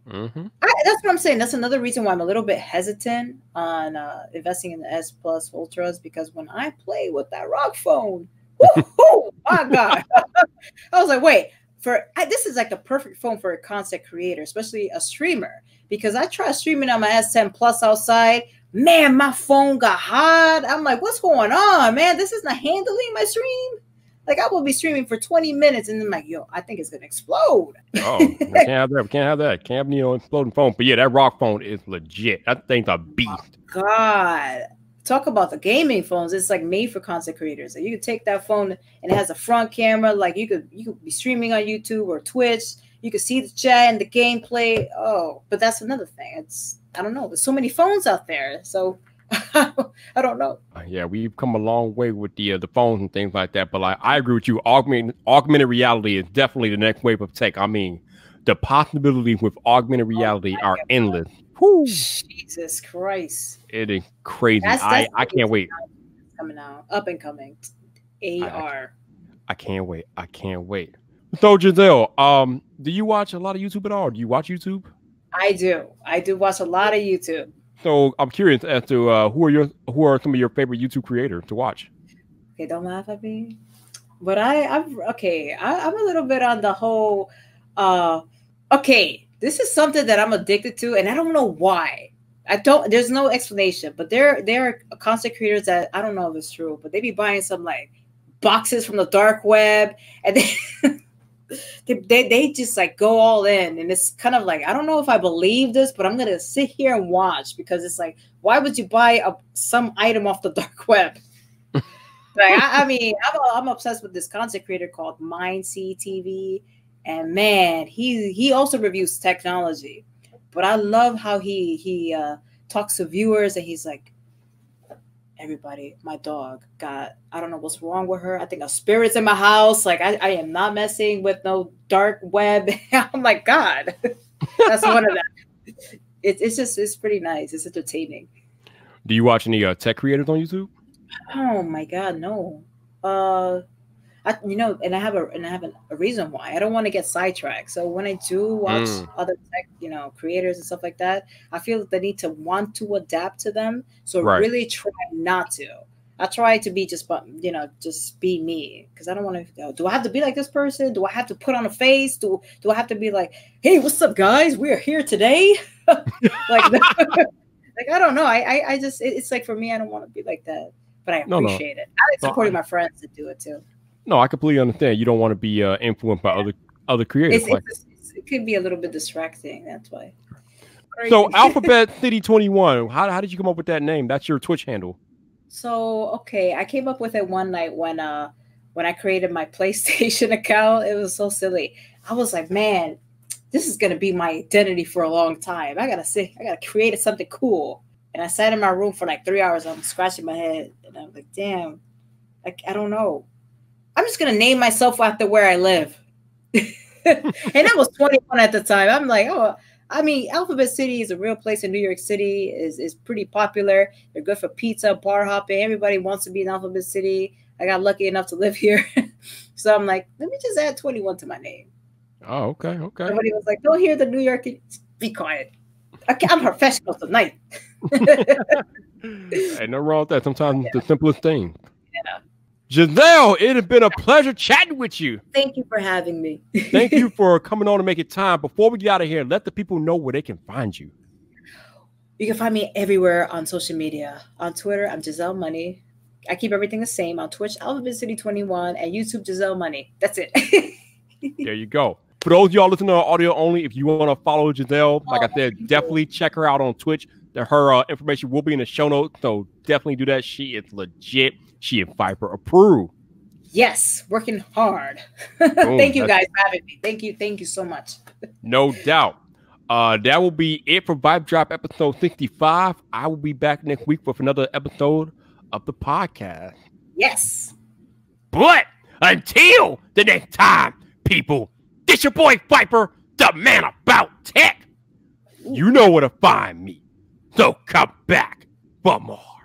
hmm I, that's what I'm saying. That's another reason why I'm a little bit hesitant on uh, investing in the S Plus Ultras because when I play with that ROG phone, woohoo, my God, [LAUGHS] I was like, wait, for I, this is like the perfect phone for a content creator, especially a streamer, because I tried streaming on my S10 Plus outside. Man, my phone got hot. I'm like, what's going on, man? This is not handling my stream. Like I will be streaming for 20 minutes and then like, yo, I think it's gonna explode. Oh, we [LAUGHS] can't have that. We can't have that. Can't have you know exploding phone. But yeah, that ROG phone is legit. That thing's a beast. God, talk about the gaming phones. It's like made for content creators. Like you could take that phone and it has a front camera. Like you could you could be streaming on YouTube or Twitch. You could see the chat and the gameplay. Oh, but that's another thing. It's I don't know. There's so many phones out there. So [LAUGHS] I don't know. Uh, Yeah, we've come a long way with the uh, the phones and things like that. But like, I agree with you. Augmented augmented reality is definitely the next wave of tech. I mean, the possibilities with augmented reality are endless. Whew, Jesus Christ. it is crazy. That's, I that's I can't wait. Coming out, up and coming. AR. I can't wait. I can't wait. So Gizelle, um, do you watch a lot of YouTube at all? Do you watch YouTube? I do. I do watch a lot of YouTube. So I'm curious as to uh, who are your who are some of your favorite YouTube creators to watch. Okay, don't laugh at me. But I, I'm okay. I, I'm a little bit on the whole. Uh, okay, this is something that I'm addicted to, and I don't know why. I don't. There's no explanation. But there, there are content creators that I don't know if it's true, but they be buying some like boxes from the dark web, and [LAUGHS] they, they, they, just like go all in, and it's kind of like I don't know if I believe this, but I'm gonna sit here and watch because it's like, why would you buy a, some item off the [LAUGHS] dark web? Like, I, I mean, I'm, I'm obsessed with this content creator called Mind TV, and man, he he also reviews technology. But I love how he he uh, talks to viewers, and he's like, "Everybody, my dog got I don't know what's wrong with her. I think a spirit's in my house. Like I, I am not messing with no dark web. [LAUGHS] I'm like, God, that's one of them. [LAUGHS] It, it's just it's pretty nice. It's entertaining. Do you watch any uh, tech creators on YouTube? Oh my god, no. Uh I, you know, and I have a and I have a, a reason why. I don't want to get sidetracked. So when I do watch Mm. other tech, you know, creators and stuff like that, I feel that they need to want to adapt to them. So Right. really try not to. I try to be just, but you know, just be me because I don't want to. Do I have to be like this person? Do I have to put on a face? Do Do I have to be like, hey, what's up, guys? We're here today. [LAUGHS] like, [LAUGHS] like I don't know. I I, I just it- it's like for me, I don't want to be like that, but I No, no. appreciate it. I like No, supporting I- my friends to do it too. No, I completely understand. You don't want to be uh, influenced by other other creators. It's, like- it's, it could be a little bit distracting. That's why. so, Alphabet City Twenty One. How how did you come up with that name? That's your Twitch handle. So okay, I came up with it one night when uh when I created my [LAUGHS] PlayStation account. It was so silly. I was like, man, this is gonna be my identity for a long time. I gotta say, I gotta create something cool. And I sat in my room for like three hours. I'm scratching my head, and I'm like, damn, like I don't know. I'm just gonna name myself after where I live. [LAUGHS] and I was 21 at the time. I'm like, oh, I mean, Alphabet City is a real place in New York City. is is pretty popular. They're good for pizza, bar hopping. Everybody wants to be in Alphabet City. I got lucky enough to live here, [LAUGHS] so I'm like, let me just add 21 to my name. Oh, okay, okay. Everybody was like, don't hear the New York. Be quiet. Okay, I'm professional tonight. [LAUGHS] Ain't no wrong with that. Sometimes the simplest thing. Yeah. Gizelle, it has been a pleasure chatting with you. Thank you for having me. [LAUGHS] Thank you for coming on and making time. Before we get out of here, let the people know where they can find you. You can find me everywhere on social media. On Twitter, I'm Gizelle Money. I keep everything the same. On Twitch, Alphabet City 21, and YouTube, Gizelle Money. That's it. [LAUGHS] There you go. For those of y'all listening to audio only, if you want to follow Gizelle, like I Oh, said, thank you. definitely check her out on Twitch. Her uh, information will be in the show notes, so definitely do that. She is legit. She and Viper approve. yes, working hard. [LAUGHS] Thank you guys for having me. Thank you. Thank you so much. [LAUGHS] No doubt. Uh, that will be it for VypDrive episode 65. I will be back next week with another episode of the podcast. Yes. But until the next time, people, this your boy Viper, the man about tech. You know where to find me. So come back for more.